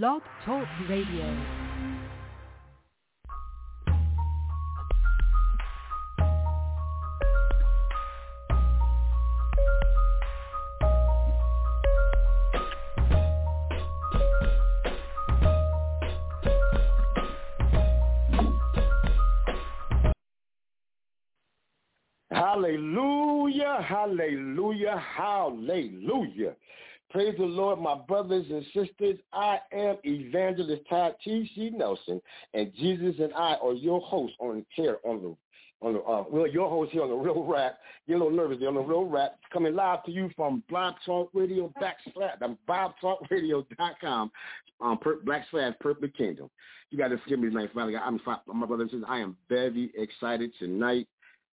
Blog Talk Radio. Hallelujah, hallelujah, hallelujah. Praise the Lord, my brothers and sisters. I am Evangelist Todd T.C. Nelson, and Jesus and I are your hosts on here on the on the uh, well, your host here on the Real Rap. You're a little nervous there on the Real Rap. Coming live to you from Blog Talk Radio backslash I'm BobTalkRadio.com um, per, backslash Purpose Kingdom. You got to forgive me tonight, God. I'm my brothers and sisters. I am very excited tonight.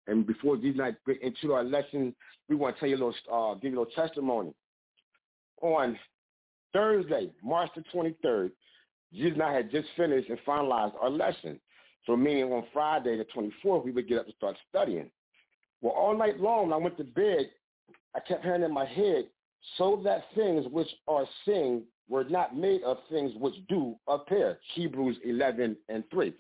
And before these nights get into our lesson, we want to tell you a little, uh, give you a little testimony. On Thursday, March the 23rd, Jesus and I had just finished and finalized our lesson. So meaning on Friday the 24th, we would get up and start studying. Well, all night long, I went to bed, I kept hearing in my head, so that things which are seen were not made of things which do appear. Hebrews 11 and 3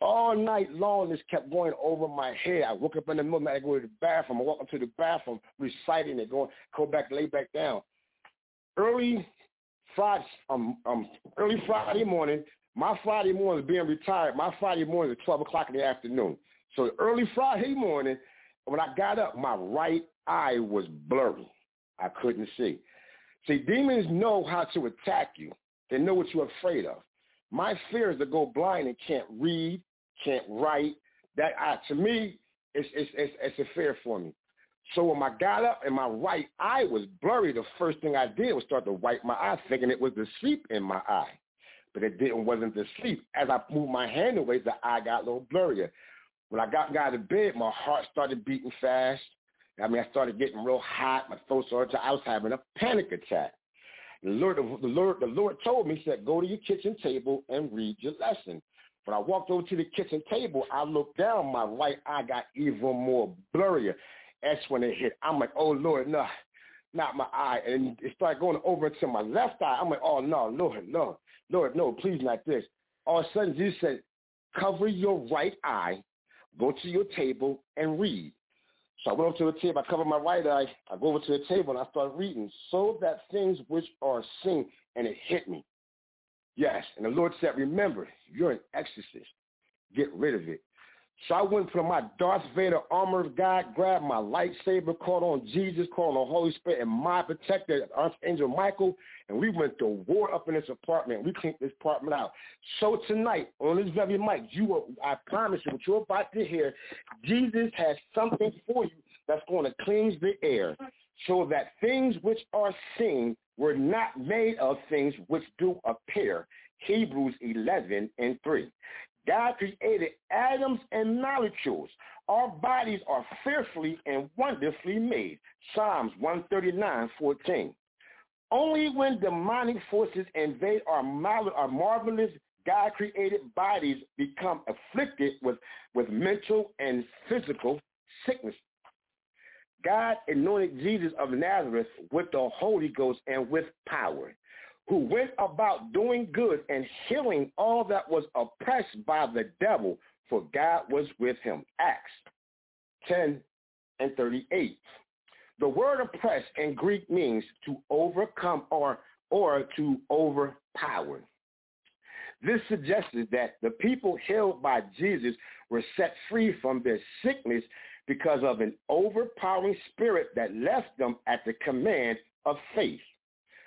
all night long this kept going over my head. I woke up in the middle I go to the bathroom. I walk up to the bathroom, reciting it, going, go back, lay back down. Early Friday, um, um, early Friday morning, my Friday morning being retired. My Friday morning is 12 o'clock in the afternoon. So early Friday morning, when I got up, my right eye was blurry. I couldn't see. See, demons know how to attack you. They know what you're afraid of. My fear is to go blind and can't read, can't write. That I, to me, it's, it's, it's, it's a fear for me. So when I got up and my right eye was blurry, the first thing I did was start to wipe my eye, thinking it was the sleep in my eye. But it didn't wasn't the sleep. As I moved my hand away, the eye got a little blurrier. When I got, out of bed, my heart started beating fast. I mean, I started getting real hot. My throat started. I was having a panic attack. The Lord, the Lord, the Lord told me, he said, go to your kitchen table and read your lesson. When I walked over to the kitchen table, I looked down. My right eye got even more blurrier. That's when it hit. I'm like, oh, Lord, no, not my eye. And it started going over to my left eye. I'm like, oh, no, Lord, no, Lord, no, please not this. All of a sudden, Jesus said, cover your right eye, go to your table, and read. So I went over to the table. I covered my right eye. I go over to the table, and I start reading. So that things which are seen, and it hit me. Yes. And the Lord said, remember, you're an exorcist. Get rid of it. So I went for my Darth Vader armor of God, grabbed my lightsaber, called on Jesus, called on the Holy Spirit, and my protector, Archangel Michael, and we went to war up in this apartment. We cleaned this apartment out. So tonight, on this very mic, you are, I promise you, what you're about to hear, Jesus has something for you that's going to cleanse the air so that things which are seen were not made of things which do appear. Hebrews 11 and 3. God created atoms and molecules. Our bodies are fearfully and wonderfully made. Psalms 139, 14. Only when demonic forces invade our, our marvelous God-created bodies become afflicted with, with mental and physical sickness God anointed Jesus of Nazareth with the Holy Ghost and with power, who went about doing good and healing all that was oppressed by the devil, for God was with him. Acts 10 and 38. The word oppressed in Greek means to overcome or, or to overpower. This suggested that the people healed by Jesus were set free from their sickness because of an overpowering spirit that left them at the command of faith.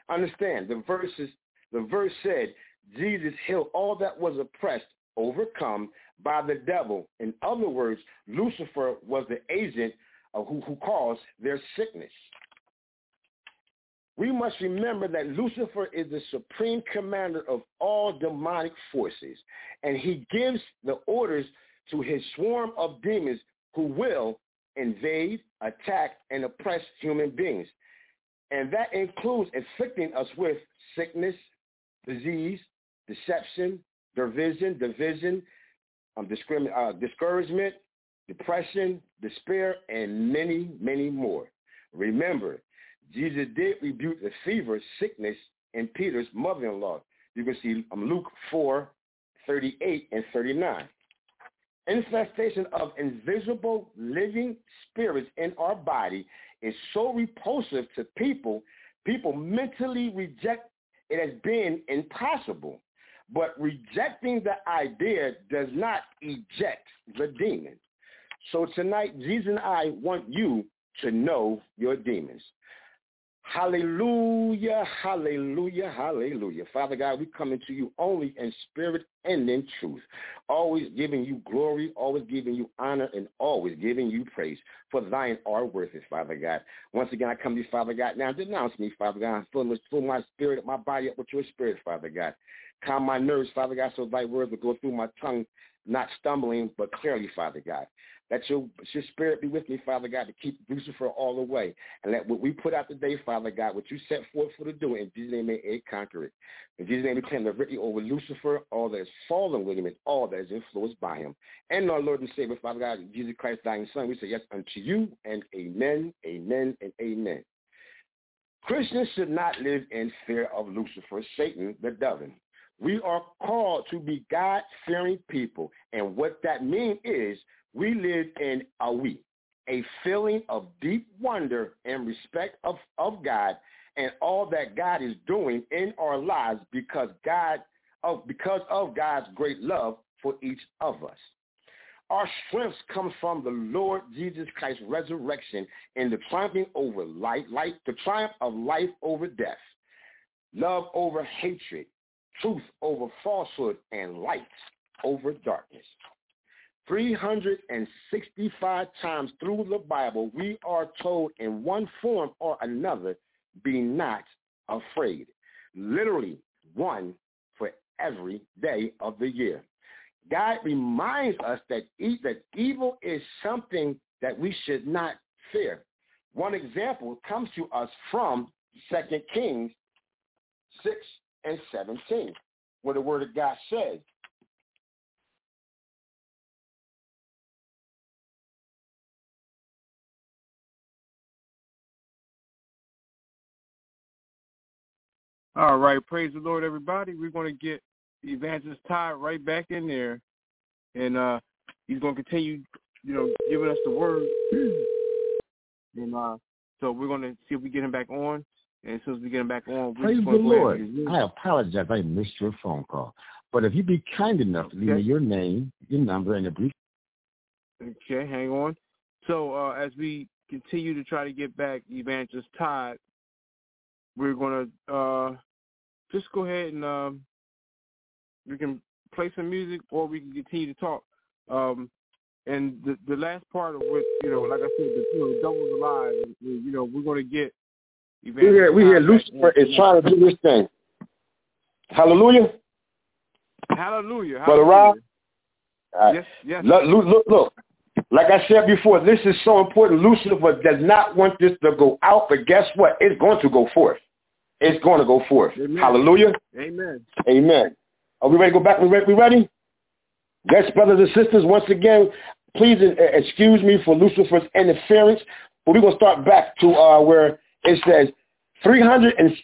Understand, the verses, the verse said, Jesus healed all that was oppressed, overcome by the devil. In other words, Lucifer was the agent who, who caused their sickness. We must remember that Lucifer is the supreme commander of all demonic forces, and he gives the orders to his swarm of demons who will invade, attack, and oppress human beings. And that includes inflicting us with sickness, disease, deception, division, division, um, uh, discouragement, depression, despair, and many, many more. Remember, Jesus did rebuke the fever, sickness, in Peter's mother-in-law. You can see um, Luke 4, 38 and 39. Infestation of invisible living spirits in our body is so repulsive to people, people mentally reject it as being impossible. But rejecting the idea does not eject the demon. So tonight, Jesus and I want you to know your demons. Hallelujah, hallelujah, hallelujah. Father God, we come into you only in spirit and in truth, always giving you glory, always giving you honor, and always giving you praise. For thine are worth it, Father God. Once again, I come to you, Father God. Now denounce me, Father God. Fill, fill my spirit, my body up with your spirit, Father God. Calm my nerves, Father God, so thy words will go through my tongue, not stumbling, but clearly, Father God. Let your, your spirit be with me, Father God, to keep Lucifer all the way. And let what we put out today, Father God, what you set forth for to do, in Jesus' name may it conquer it. In Jesus' name we claim the victory over Lucifer, all that is fallen with him, and all that is influenced by him. And our Lord and Savior, Father God, Jesus Christ, dying Son, we say yes unto you, and amen, amen, and amen. Christians should not live in fear of Lucifer, Satan, the devil. We are called to be God-fearing people. And what that means is we live in a we, a feeling of deep wonder and respect of, of God and all that God is doing in our lives because God of because of God's great love for each of us. Our strength comes from the Lord Jesus Christ's resurrection and the triumphing over life, life, the triumph of life over death, love over hatred, truth over falsehood, and light over darkness. 365 times through the Bible, we are told in one form or another, be not afraid. Literally one for every day of the year. God reminds us that, e- that evil is something that we should not fear. One example comes to us from 2 Kings 6 and 17, where the word of God says, All right, praise the Lord, everybody. We're going to get Evangelist Todd right back in there, and uh, he's going to continue, you know, giving us the word. and uh, so we're going to see if we get him back on. And as soon as we get him back on, Praise just the to Lord. I apologize. I missed your phone call. But if you'd be kind enough to leave Okay. me your name, your number, and a brief Okay, hang on. So uh, as we continue to try to get back Evangelist Todd, we're going to uh, just go ahead and um, we can play some music or we can continue to talk. Um, and the the last part of what you know, like I said, the, you know, the devil's alive. And, you know, we're going to get. We hear, we hear Lucifer is trying to do this thing. Hallelujah. Hallelujah. Brother Rob? hallelujah. Right. Yes, yes. Look, look, look. Like I said before, this is so important. Lucifer does not want this to go out, but guess what? It's going to go forth. It's going to go forth. Amen. Hallelujah. Amen. Amen. Are we ready to go back? We ready? We ready? Yes, brothers and sisters, once again, please uh, excuse me for Lucifer's interference, but we're going to start back to uh, where it says 300 and,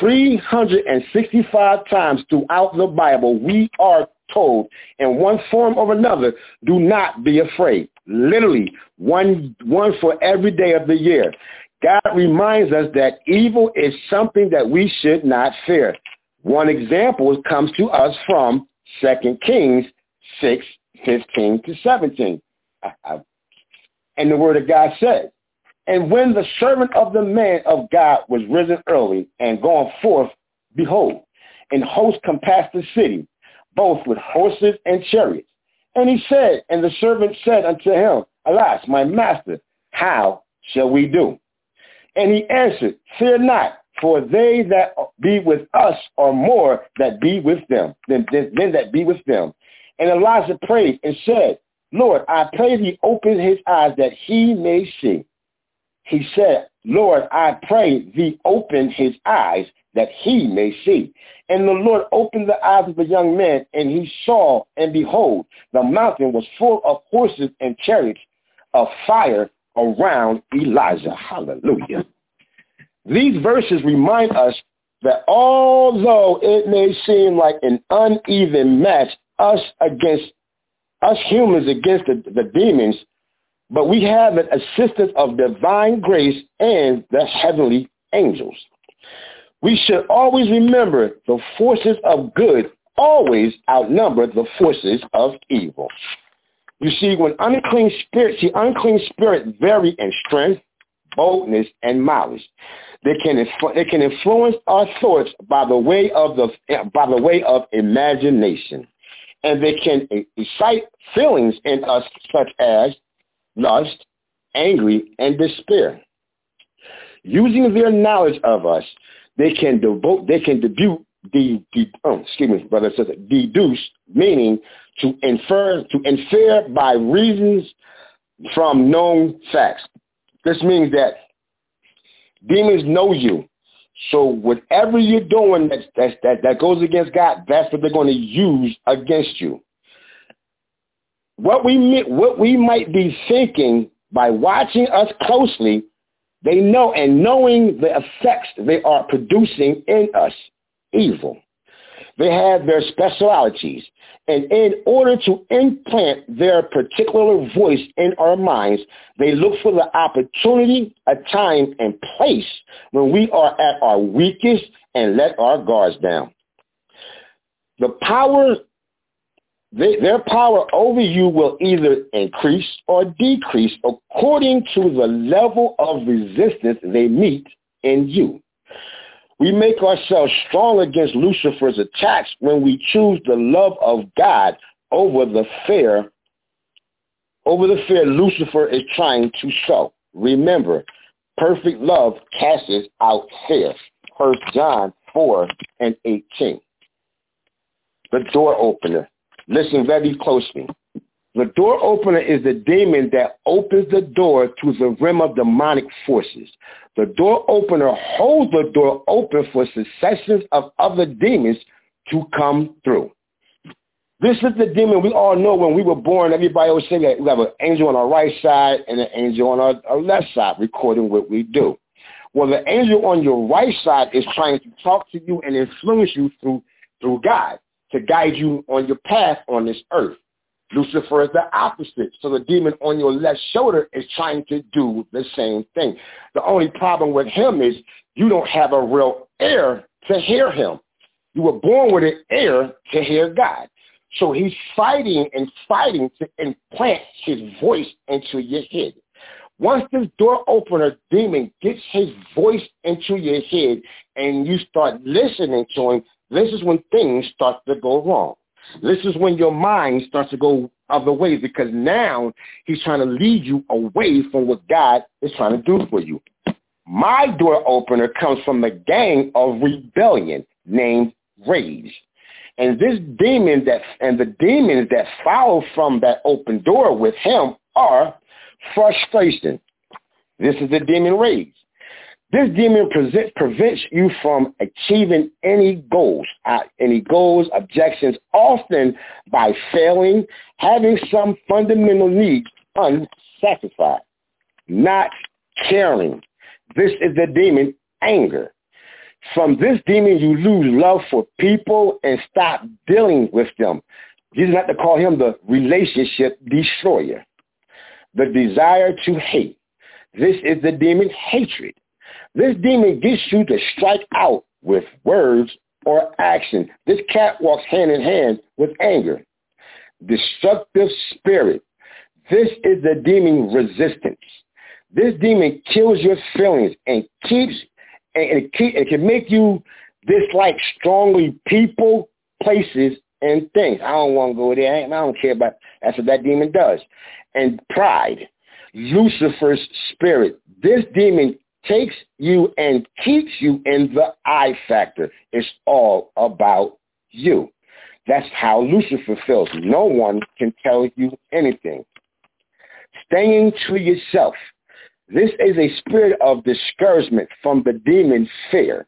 365 times throughout the Bible, we are told in one form or another, do not be afraid. Literally, one, one for every day of the year. God reminds us that evil is something that we should not fear. One example comes to us from 2 Kings 6, 15 to 17. And the word of God said, And when the servant of the man of God was risen early and gone forth, behold, an host compassed the city, both with horses and chariots. And he said, and the servant said unto him, Alas, my master, how shall we do? And he answered, Fear not, for they that be with us are more that be with them than, than, than that be with them. And Elijah prayed and said, Lord, I pray thee open his eyes that he may see. He said, Lord, I pray thee open his eyes that he may see. And the Lord opened the eyes of the young man, and he saw, and behold, the mountain was full of horses and chariots of fire around Elijah. Hallelujah. These verses remind us that although it may seem like an uneven match, us against us humans against the, the demons, but we have an assistance of divine grace and the heavenly angels. We should always remember the forces of good always outnumber the forces of evil. You see, when unclean spirits, see, unclean spirits vary in strength, boldness, and malice. They can they can influence our thoughts by the way of the by the way of imagination, and they can excite feelings in us such as lust, angry, and despair. Using their knowledge of us, they can devote they can debut de, de oh, excuse me, brother says deduce, meaning to infer to infer by reasons from known facts. This means that demons know you. So whatever you're doing that, that, that, that goes against God, that's what they're going to use against you. What we, what we might be thinking by watching us closely, they know and knowing the effects they are producing in us, evil. They have their specialities. And in order to implant their particular voice in our minds, they look for the opportunity, a time, and place when we are at our weakest and let our guards down. The power, they, their power over you will either increase or decrease according to the level of resistance they meet in you. We make ourselves strong against Lucifer's attacks when we choose the love of God over the fear, over the fear Lucifer is trying to sow. Remember, perfect love casts out fear. First John 4 and 18. The door opener. Listen very closely. The door opener is the demon that opens the door to the realm of demonic forces. The door opener holds the door open for successions of other demons to come through. This is the demon we all know when we were born. Everybody always say that we have an angel on our right side and an angel on our, our left side recording what we do. Well, the angel on your right side is trying to talk to you and influence you through through God to guide you on your path on this earth. Lucifer is the opposite. So the demon on your left shoulder is trying to do the same thing. The only problem with him is you don't have a real ear to hear him. You were born with an ear to hear God. So he's fighting and fighting to implant his voice into your head. Once this door opener demon gets his voice into your head and you start listening to him, this is when things start to go wrong. This is when your mind starts to go other ways because now he's trying to lead you away from what God is trying to do for you. My door opener comes from the gang of rebellion named Rage. And this demon that and the demons that follow from that open door with him are frustration. This is the demon rage. This demon present, prevents you from achieving any goals, uh, any goals, objections, often by failing, having some fundamental need unsatisfied, not caring. This is the demon anger. From this demon, you lose love for people and stop dealing with them. Jesus had to call him the relationship destroyer. The desire to hate. This is the demon hatred. This demon gets you to strike out with words or action. This cat walks hand in hand with anger. Destructive spirit. This is the demon resistance. This demon kills your feelings and keeps and it, keep, it can make you dislike strongly people, places, and things. I don't want to go there. I don't care about that's what that demon does. And pride, Lucifer's spirit. This demon takes you and keeps you in the I factor. It's all about you. That's how Lucifer feels. No one can tell you anything. Staying to yourself. This is a spirit of discouragement from the demon fear.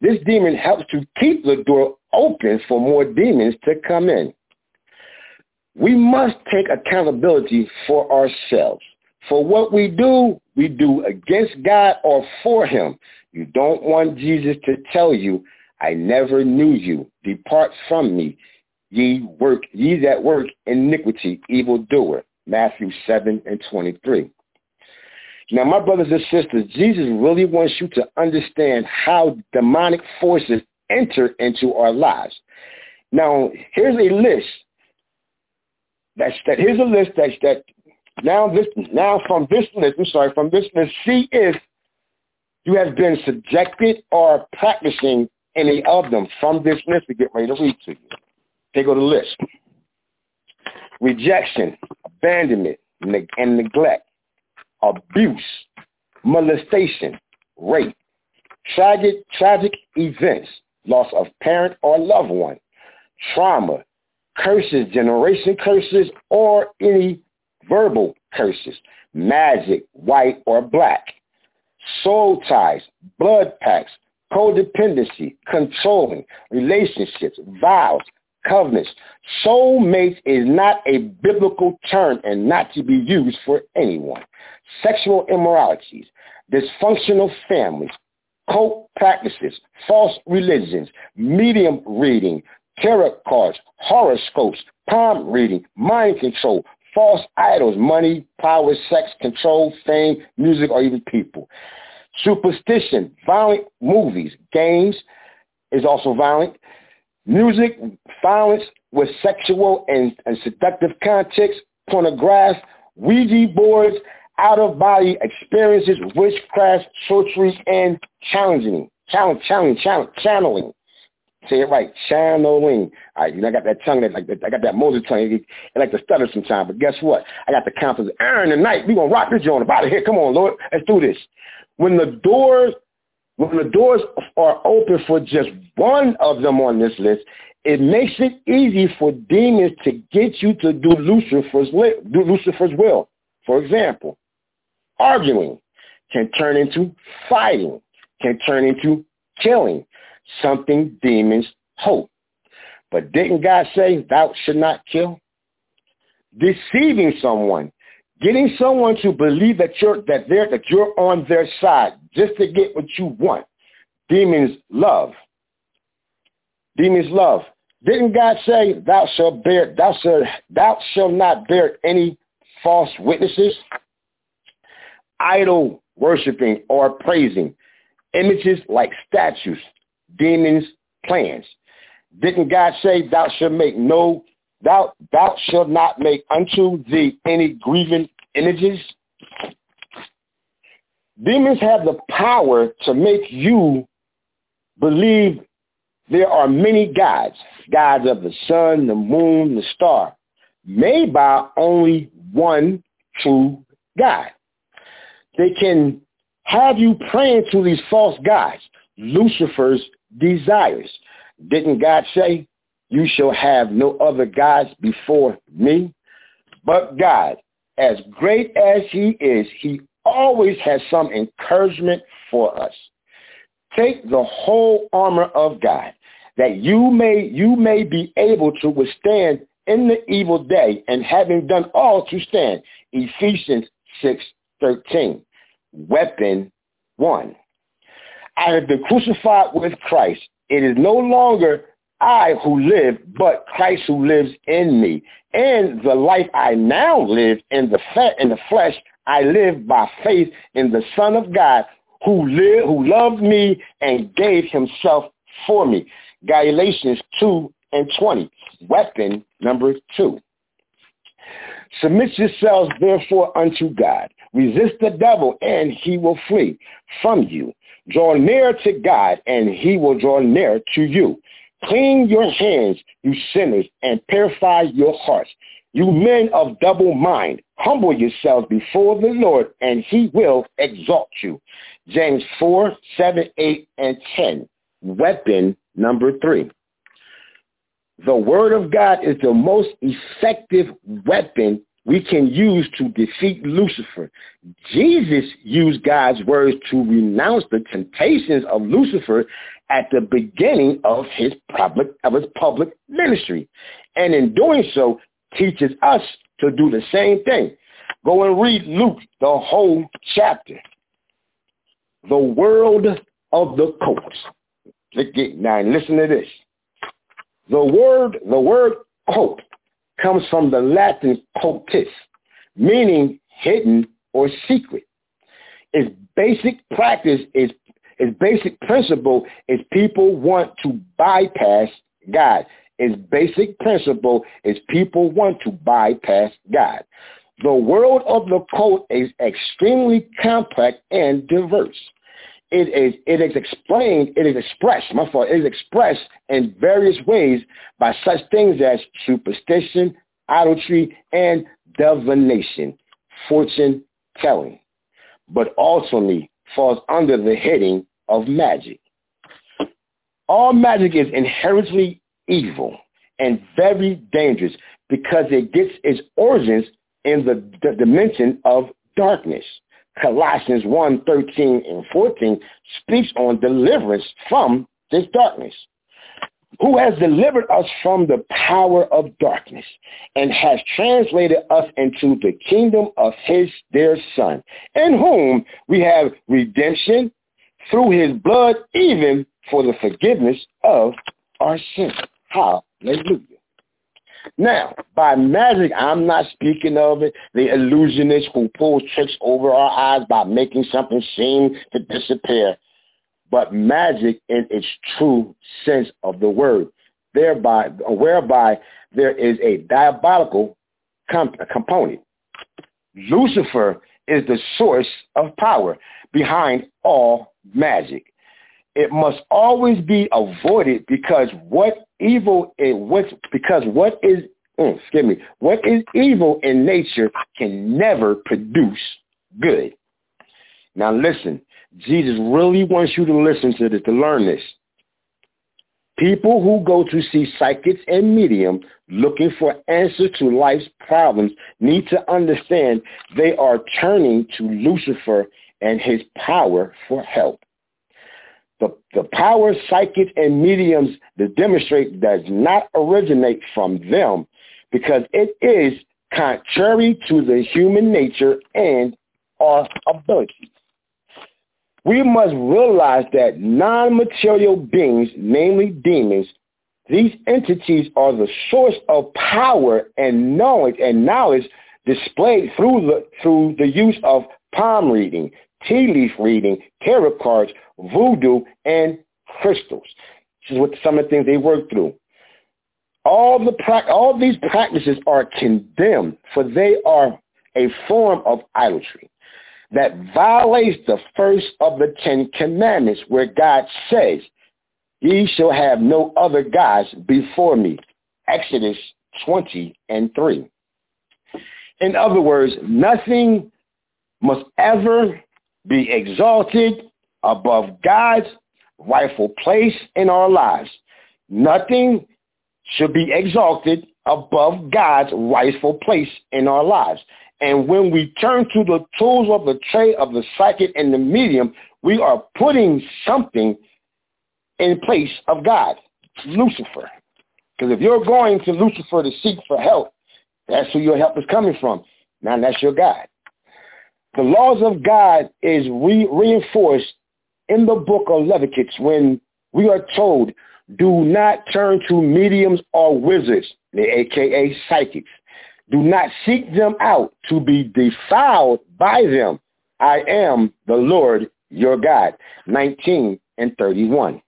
This demon helps to keep the door open for more demons to come in. We must take accountability for ourselves. For what we do, we do against God or for him. You don't want Jesus to tell you, I never knew you. Depart from me, ye work, ye that work iniquity, evildoer. Matthew 7 and 23. Now, my brothers and sisters, Jesus really wants you to understand how demonic forces enter into our lives. Now, here's a list. That's that. Here's a list that's that. Now this now from this list. I'm sorry. From this list, see if you have been subjected or practicing any of them from this list. We get ready to read to you. Take a the list. Rejection, abandonment, and neglect, abuse, molestation, rape, tragic tragic events, loss of parent or loved one, trauma, curses, generation curses, or any verbal curses, magic, white or black, soul ties, blood pacts, codependency, controlling, relationships, vows, covenants. Soulmates is not a biblical term and not to be used for anyone. Sexual immoralities, dysfunctional families, cult practices, false religions, medium reading, tarot cards, horoscopes, palm reading, mind control, false idols, money, power, sex, control, fame, music, or even people. Superstition, violent movies, games is also violent. Music, violence with sexual and, and seductive context, pornography, Ouija boards, out-of-body experiences, witchcraft, sorcery, and challenging, challenge, challenge, challenge, channeling. Say it right, channeling. All right, you know I got that tongue that like I got that Moses tongue. It, it like to stutter sometimes, but guess what? I got the confidence. Aaron tonight we gonna rock this joint about it here. Come on, Lord, let's do this. When the doors when the doors are open for just one of them on this list, it makes it easy for demons to get you to do Lucifer's, do Lucifer's will. For example, arguing can turn into fighting, can turn into killing, something demons hope. But didn't God say thou should not kill? Deceiving someone, getting someone to believe that you're that they're that you're on their side just to get what you want. Demons love. Demons love. Didn't God say thou shalt bear thou shalt thou shalt not bear any false witnesses? Idol worshiping or praising. Images like statues, demons' plans. Didn't God say thou shalt make no thou thou shalt not make unto thee any graven images? Demons have the power to make you believe there are many gods, gods of the sun, the moon, the star, made by only one true God. They can have you praying to these false gods, Lucifer's desires. Didn't God say, you shall have no other gods before me? But God, as great as he is, he always has some encouragement for us. Take the whole armor of God that you may you may be able to withstand in the evil day and having done all to stand. Ephesians 6:13. Weapon 1. I have been crucified with Christ. It is no longer I who live, but Christ who lives in me. And the life I now live in the in the flesh, I live by faith in the Son of God who live, who loved me and gave himself for me. Galatians 2 and 20. Weapon number two. Submit yourselves therefore unto God. Resist the devil and he will flee from you. Draw near to God and he will draw near to you. Clean your hands, you sinners, and purify your hearts. You men of double mind, humble yourselves before the Lord and he will exalt you. James 4, 7, 8, and 10. Weapon number three. The word of God is the most effective weapon we can use to defeat Lucifer. Jesus used God's words to renounce the temptations of Lucifer at the beginning of his public of his public ministry. And in doing so, teaches us to do the same thing. Go and read Luke, the whole chapter. The world of the occult. Now listen to this. The word, the word occult comes from the Latin occultus, meaning hidden or secret. Its basic practice is its basic principle is people want to bypass God. Its basic principle is people want to bypass God. The world of the cult is extremely complex and diverse. It is, it is explained, it is expressed, my fault, it is expressed in various ways by such things as superstition, idolatry, and divination, fortune telling, but ultimately falls under the heading of magic. All magic is inherently evil and very dangerous because it gets its origins in the, the dimension of darkness. Colossians 1, 13 and 14 speaks on deliverance from this darkness who has delivered us from the power of darkness and has translated us into the kingdom of his dear son, in whom we have redemption through his blood, even for the forgiveness of our sins. Hallelujah. Now, by magic, I'm not speaking of it, the illusionist who pulls tricks over our eyes by making something seem to disappear but magic in its true sense of the word, thereby whereby there is a diabolical comp- component. Lucifer is the source of power behind all magic. It must always be avoided because what evil is what because what is mm, excuse me what is evil in nature can never produce good. Now listen, Jesus really wants you to listen to this, to learn this. People who go to see psychics and medium looking for answers to life's problems need to understand they are turning to Lucifer and his power for help. The, the power psychics and mediums that demonstrate does not originate from them because it is contrary to the human nature and our abilities. We must realize that non-material beings, namely demons, these entities are the source of power and knowledge and knowledge displayed through the through the use of palm reading, tea leaf reading, tarot cards, voodoo, and crystals. This is what some of the things they work through. All the all these practices are condemned, for they are a form of idolatry that violates the first of the Ten Commandments where God says, ye shall have no other gods before me. Exodus 20 and 3. In other words, nothing must ever be exalted above God's rightful place in our lives. Nothing should be exalted above God's rightful place in our lives. And when we turn to the tools of the trade of the psychic and the medium, we are putting something in place of God, Lucifer. Because if you're going to Lucifer to seek for help, that's who your help is coming from. Now that's your God. The laws of God is re- reinforced in the book of Leviticus when we are told, do not turn to mediums or wizards, the aka psychics. Do not seek them out to be defiled by them. I am the Lord your God. 19 and 31.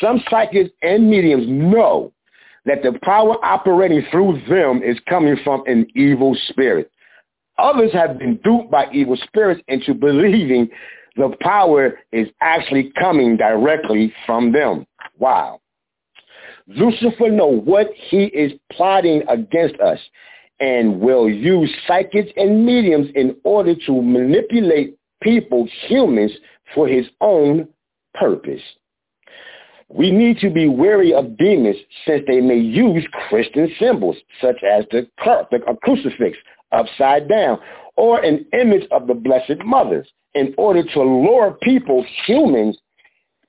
Some psychics and mediums know that the power operating through them is coming from an evil spirit. Others have been duped by evil spirits into believing the power is actually coming directly from them. Wow. Lucifer know what he is plotting against us and will use psychics and mediums in order to manipulate people, humans, for his own purpose. We need to be wary of demons since they may use Christian symbols such as the, the crucifix upside down or an image of the Blessed Mothers in order to lure people, humans,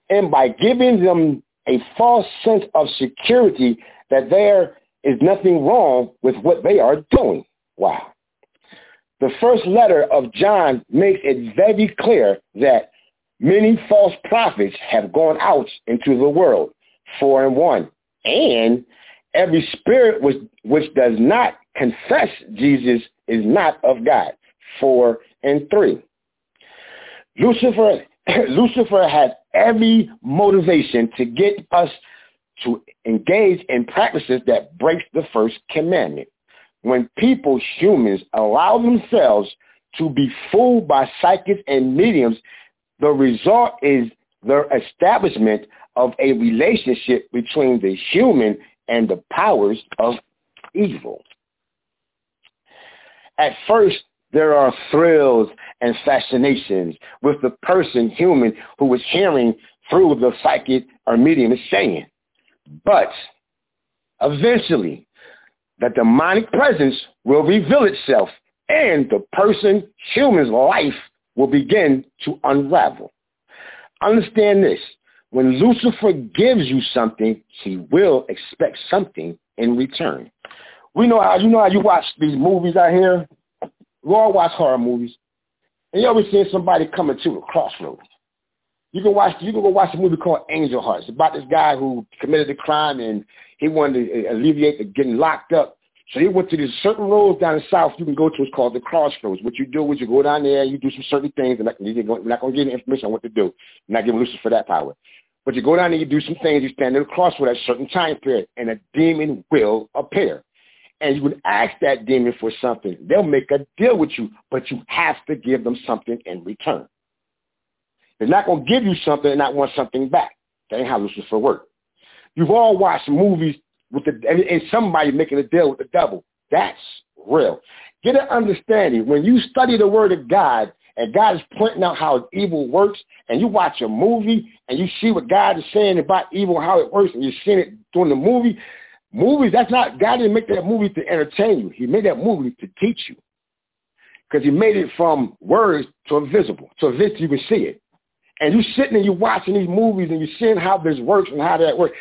and by giving them a false sense of security that there is nothing wrong with what they are doing. Wow. The first letter of John makes it very clear that Many false prophets have gone out into the world, four and one. And every spirit which, which does not confess Jesus is not of God, four and three. Lucifer, Lucifer had every motivation to get us to engage in practices that breaks the first commandment. When people, humans, allow themselves to be fooled by psychics and mediums, the result is the establishment of a relationship between the human and the powers of evil. At first, there are thrills and fascinations with the person, human, who is hearing through the psychic or medium is saying. But eventually, the demonic presence will reveal itself and the person, human's life will begin to unravel. Understand this. When Lucifer gives you something, he will expect something in return. We know how you know how you watch these movies out here. We all watch horror movies, and you always see somebody coming to a crossroads. You can watch you can go watch a movie called Angel Hearts about this guy who committed a crime and he wanted to uh, alleviate the getting locked up. So he went to these certain roads down the south you can go to. It's called the crossroads. What you do is you go down there, you do some certain things, and you're not going to get any information on what to do. You're not giving Lucifer for that power. But you go down there, you do some things, you stand at the crossroad at a certain time period, and a demon will appear. And you would ask that demon for something. They'll make a deal with you, but you have to give them something in return. They're not going to give you something and not want something back. That ain't how Lucifer works. You've all watched movies with the and, and somebody making a deal with the devil. That's real. Get an understanding. When you study the word of God and God is pointing out how evil works, and you watch a movie and you see what God is saying about evil, how it works, and you're seeing it during the movie, movies, that's not, God didn't make that movie to entertain you. He made that movie to teach you. Because he made it from words to invisible, so this you can see it and you're sitting and you're watching these movies and you're seeing how this works and how that works.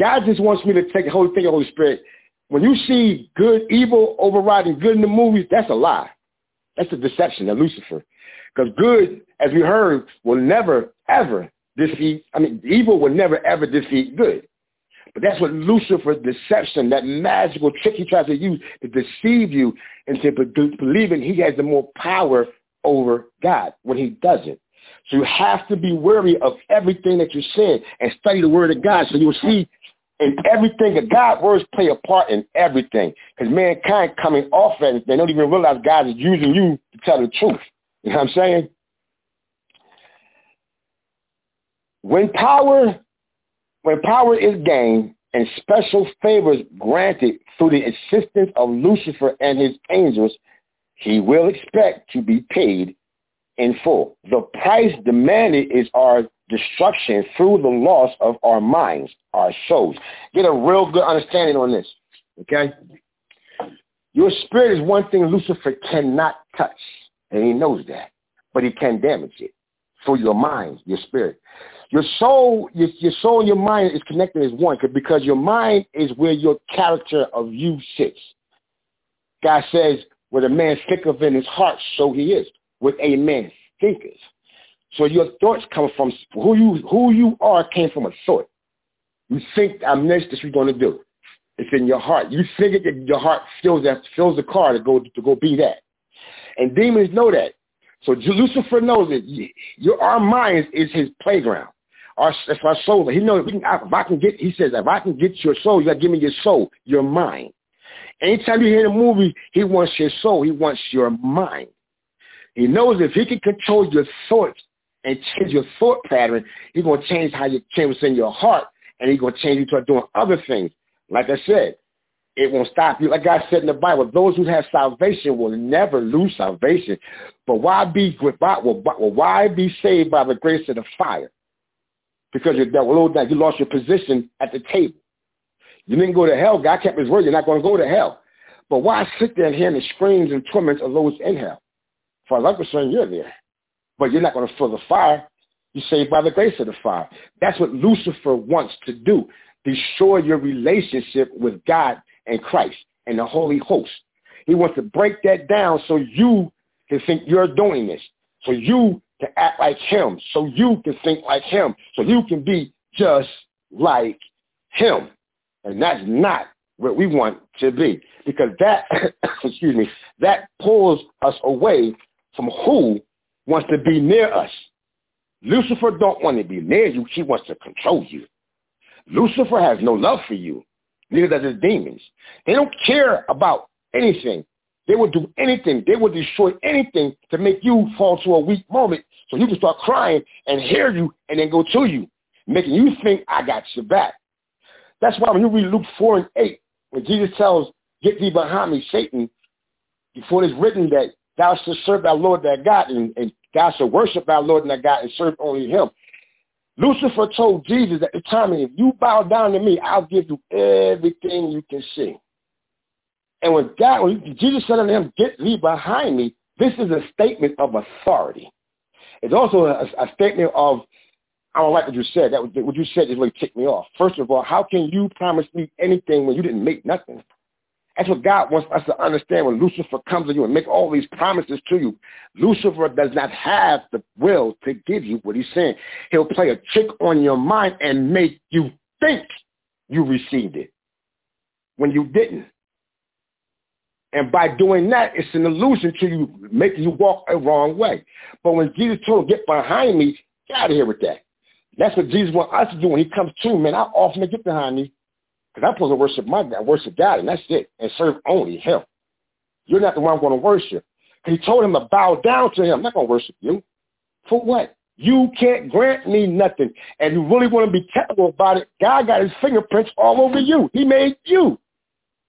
God just wants me to take the whole thing Holy Spirit. When you see good, evil overriding good in the movies, that's a lie. That's a deception of Lucifer. Because good, as we heard, will never, ever defeat, I mean, evil will never, ever defeat good. But that's what Lucifer's deception, that magical trick he tries to use to deceive you into believing he has the more power over God when he doesn't. So you have to be wary of everything that you said and study the word of God so you'll see in everything that God's words play a part in everything. Because mankind coming off it, they don't even realize God is using you to tell the truth. You know what I'm saying? When power, when power is gained and special favors granted through the assistance of Lucifer and his angels, he will expect to be paid in full. The price demanded is our destruction through the loss of our minds, our souls. Get a real good understanding on this, okay? Your spirit is one thing Lucifer cannot touch, and he knows that, but he can damage it through your mind, your spirit. Your soul, your, your soul and your mind is connected as one because your mind is where your character of you sits. God says, where a man thinketh in his heart, so he is with a man thinkers. So your thoughts come from who you who you are came from a thought. You think I'm this, this we're going to do. It's in your heart. You think it, your heart fills that fills the car to go to go be that. And demons know that. So Lucifer knows it. Your our mind is his playground. Our that's our soul. He knows can, if I can get. He says if I can get your soul, you got to give me your soul, your mind. Anytime you hear the movie, he wants your soul. He wants your mind. He knows if he can control your thoughts and change your thought pattern, he's going to change how you change what's in your heart, and he's going to change you to doing other things. Like I said, it won't stop you. Like God said in the Bible, those who have salvation will never lose salvation. But why be why be saved by the grace of the fire? Because you're that you lost your position at the table. You didn't go to hell. God kept his word. You're not going to go to hell. But why sit there and hear the screams and torments of those in hell? Far as I'm concerned, you're there. But you're not going to feel the fire. You're saved by the grace of the fire. That's what Lucifer wants to do. Destroy your relationship with God and Christ and the Holy Ghost. He wants to break that down so you can think you're doing this. for you to act like him, so you can think like him, so you can be just like him. And that's not where we want to be because that, excuse me, that pulls us away from who wants to be near us. Lucifer don't want to be near you. He wants to control you. Lucifer has no love for you. Neither does his demons. They don't care about anything. They will do anything. They will destroy anything to make you fall to a weak moment so you can start crying and hear you and then go to you, making you think I got your back. That's why when you read Luke 4 and 8, when Jesus tells, get thee behind me, Satan, before it's written that thou shalt serve thy Lord thy God and, and thou shalt worship thy Lord and thy God and serve only him. Lucifer told Jesus at the time, if you bow down to me, I'll give you everything you can see. And when God, when Jesus said to him, get thee behind me, this is a statement of authority. It's also a, a statement of, I don't like what you said. That what you said is really ticked me off. First of all, how can you promise me anything when you didn't make nothing? That's what God wants us to understand when Lucifer comes to you and make all these promises to you. Lucifer does not have the will to give you what he's saying. He'll play a trick on your mind and make you think you received it when you didn't. And by doing that, it's an illusion to you, making you walk a wrong way. But when Jesus told him, get behind me, get out of here with that. That's what Jesus wants us to do when he comes to man. I often get behind me. Because I'm supposed to worship my God, worship God, and that's it, and serve only him. You're not the one I'm going to worship. He told him to bow down to him. I'm not going to worship you. For what? You can't grant me nothing. And you really want to be technical about it, God got his fingerprints all over you. He made you.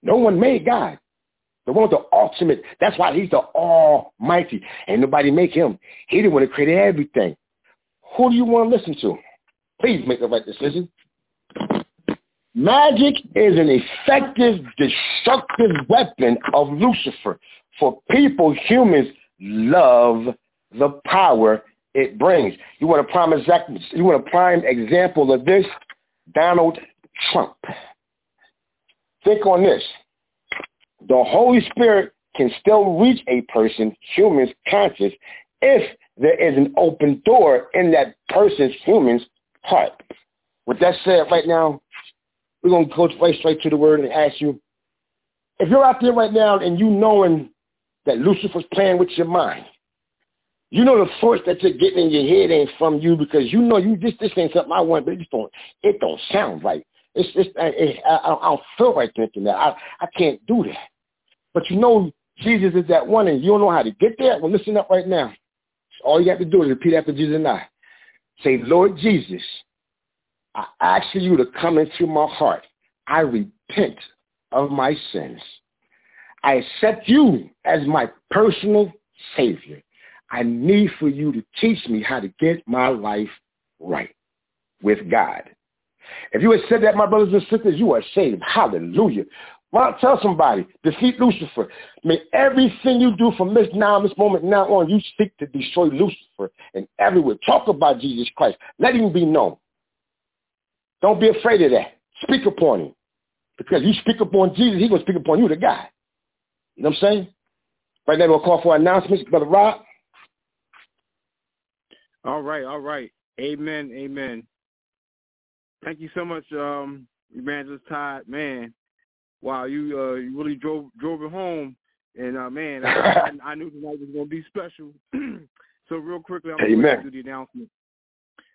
No one made God. The one with the ultimate. That's why he's the almighty. And nobody make him. He didn't want to create everything. Who do you want to listen to? Please make the right decision. Magic is an effective, destructive weapon of Lucifer. For people, humans love the power it brings. You want a prime example, you want a prime example of this? Donald Trump. Think on this. The Holy Spirit can still reach a person, human's conscious, if there is an open door in that person's human's heart. With that said, right now, we're going to go right straight to the word and ask you, if you're out there right now and you knowing that Lucifer's playing with your mind, you know the force that you're getting in your head ain't from you because you know you just this ain't something I want, but it don't it don't sound right. It's just it, I, I, I don't feel right thinking that. I I can't do that. But you know Jesus is that one, and you don't know how to get there. Well, listen up right now. All you have to do is repeat after Jesus and I. Say, Lord Jesus, I ask you to come into my heart. I repent of my sins. I accept you as my personal Savior. I need for you to teach me how to get my life right with God. If you have said that, my brothers and sisters, you are saved. Hallelujah. Not tell somebody, defeat Lucifer. May everything you do from this now, this moment now on, you seek to destroy Lucifer and everywhere. Talk about Jesus Christ. Let him be known. Don't be afraid of that. Speak upon him. Because you speak upon Jesus, he's going to speak upon you, the guy. You know what I'm saying? Right now, we'll call for announcements. Brother Rob. All right, all right. Amen, amen. Thank you so much, um, Evangelist Todd. Man, wow, you uh, you really drove drove it home. And uh, man, I, I, I knew tonight was going to be special. so real quickly, I'm going to do the announcement.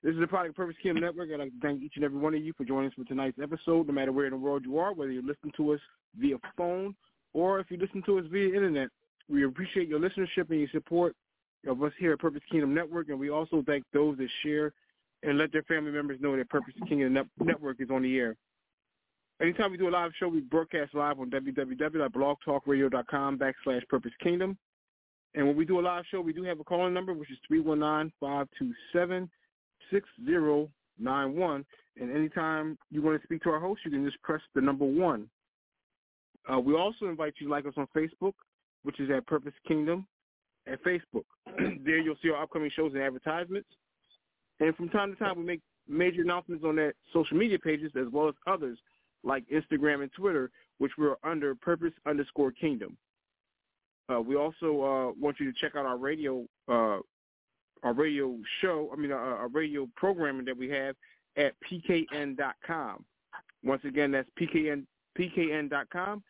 This is the Product Purpose Kingdom Network. I'd like to thank each and every one of you for joining us for tonight's episode, no matter where in the world you are, whether you're listening to us via phone or if you listen to us via internet. We appreciate your listenership and your support of us here at Purpose Kingdom Network, and we also thank those that share and let their family members know that Purpose Kingdom Network is on the air. Anytime we do a live show, we broadcast live on www.blogtalkradio.com backslash Purpose Kingdom. And when we do a live show, we do have a calling number, which is 319 527 6091. And anytime you want to speak to our host, you can just press the number one. Uh, we also invite you to like us on Facebook, which is at Purpose Kingdom at Facebook. there you'll see our upcoming shows and advertisements. And from time to time, we make major announcements on that social media pages as well as others like Instagram and Twitter, which we're under Purpose underscore Kingdom. Uh, we also uh, want you to check out our radio uh, our radio show, I mean, our, our radio programming that we have at pkn.com. Once again, that's pkn pkn.com,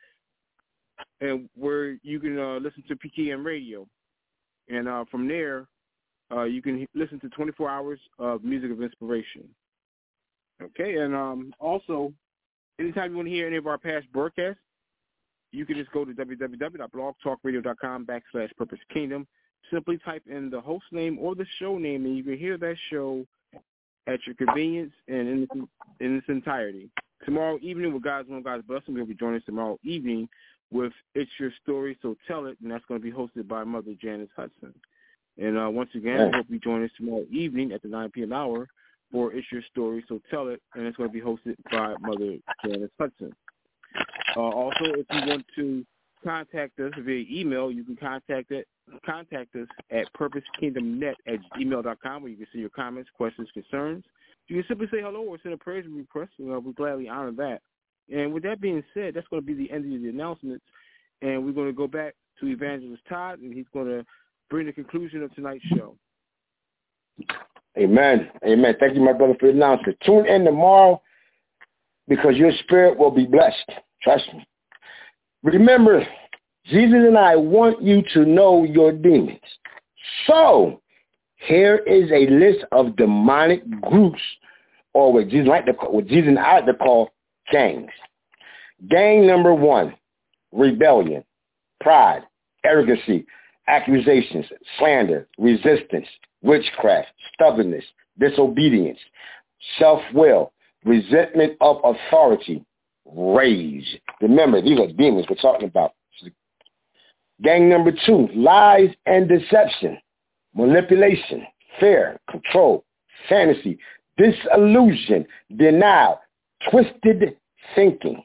and where you can uh, listen to PKN Radio, and uh, from there, uh, you can listen to 24 hours of music of inspiration. Okay, and um, also, anytime you want to hear any of our past broadcasts, you can just go to www.blogtalkradio.com backslash Purpose Kingdom. Simply type in the host name or the show name, and you can hear that show at your convenience and in its, in its entirety. Tomorrow evening, with God's One, God's Blessing, we'll be joining us tomorrow evening with It's Your Story, So Tell It, and that's going to be hosted by Mother Janice Hudson. And uh, once again, we'll be joining us tomorrow evening at the 9 p.m. hour for It's Your Story, So Tell It, and it's going to be hosted by Mother Janice Hudson. Uh, also, if you want to contact us via email, you can contact it, contact us at purposekingdomnet at gmail.com where you can send your comments, questions, concerns. You can simply say hello or send a prayer request, and uh, we gladly honor that. And with that being said, that's going to be the end of the announcements, and we're going to go back to Evangelist Todd, and he's going to bring the conclusion of tonight's show. Amen. Amen. Thank you, my brother, for the announcement. Tune in tomorrow because your spirit will be blessed. Trust me. Remember, Jesus and I want you to know your demons. So here is a list of demonic groups, or what Jesus like to call, what Jesus and I like to call gangs. Gang number one, rebellion, pride, arrogancy, accusations, slander, resistance, witchcraft, stubbornness, disobedience, self-will, resentment of authority, rage. Remember, these are demons we're talking about. Gang number two, lies and deception, manipulation, fear, control, fantasy, disillusion, denial, twisted thinking.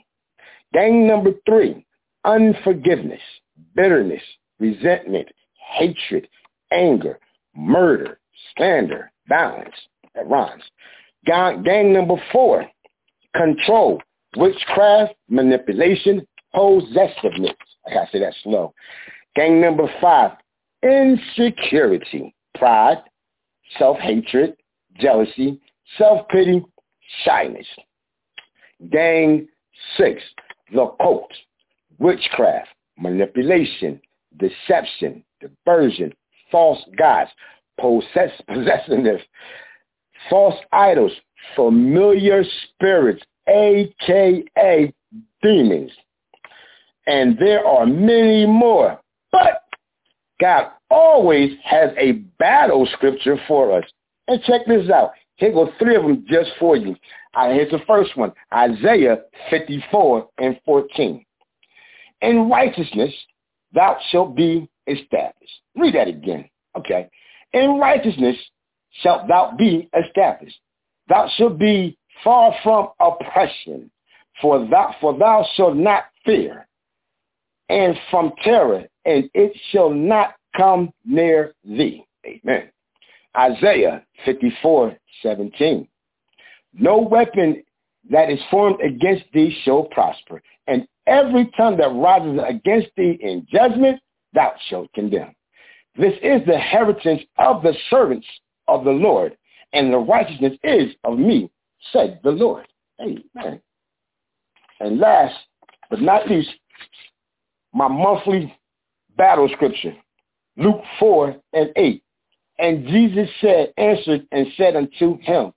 Gang number three, unforgiveness, bitterness, resentment, hatred, anger, murder, slander, violence. That rhymes. Gang, gang number four, control, witchcraft, manipulation, possessiveness. I gotta say that slow. Gang number five, insecurity, pride, self-hatred, jealousy, self-pity, shyness. Gang six, the cult, witchcraft, manipulation, deception, diversion, false gods, possess, possessiveness, false idols, familiar spirits, aka demons. And there are many more. But God always has a battle scripture for us. And check this out. Here go three of them just for you. Uh, here's the first one, Isaiah 54 and 14. In righteousness thou shalt be established. Read that again. Okay. In righteousness shalt thou be established. Thou shalt be far from oppression, for thou, for thou shalt not fear, and from terror, and it shall not come near thee. Amen. Isaiah 54, 17. No weapon that is formed against thee shall prosper, and every tongue that rises against thee in judgment thou shalt condemn. This is the inheritance of the servants of the Lord, and the righteousness is of me, said the Lord. Amen. And last but not least, my monthly battle scripture, Luke 4 and 8. And Jesus said, answered and said unto him,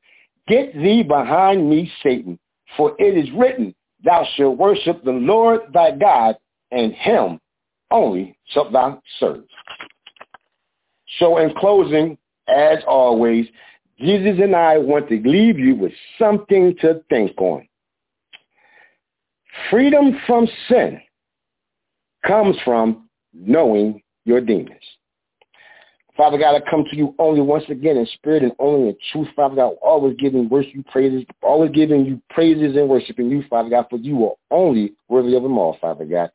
Get thee behind me, Satan, for it is written, Thou shalt worship the Lord thy God, and him only shalt thou serve. So in closing, as always, Jesus and I want to leave you with something to think on. Freedom from sin comes from knowing your demons. Father God, I come to you only once again in spirit and only in truth, Father God, always giving worship you praises, always giving you praises and worshiping you, Father God, for you are only worthy of them all, Father God.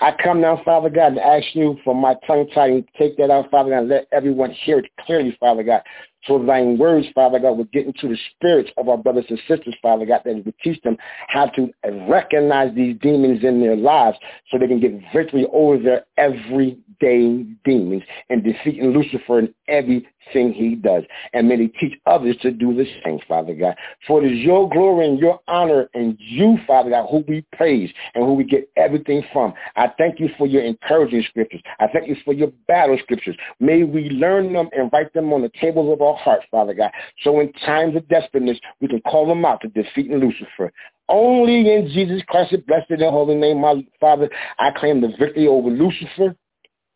I come now, Father God, and ask you for my tongue tied take that out, Father God, and let everyone hear it clearly, Father God. So thine words, Father God, will get into the spirits of our brothers and sisters, Father God, that would teach them how to recognize these demons in their lives so they can get victory over their everyday demons and defeating Lucifer in everything he does. And may he teach others to do the same, Father God. For it is your glory and your honor and you, Father God, who we praise and who we get everything from. I thank you for your encouraging scriptures. I thank you for your battle scriptures. May we learn them and write them on the tables of our hearts, Father God. So in times of desperateness, we can call them out to defeat Lucifer. Only in Jesus Christ's blessed and holy name, my Father, I claim the victory over Lucifer,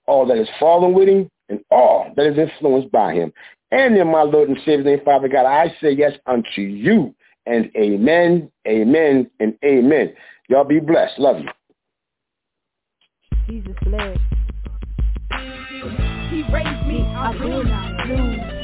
all that is fallen with him, and all that is influenced by him. And in my Lord and Savior's name, Father God, I say yes unto you. And amen, amen, and amen. Y'all be blessed. Love you. Jesus bless. He raised me, I will not lose.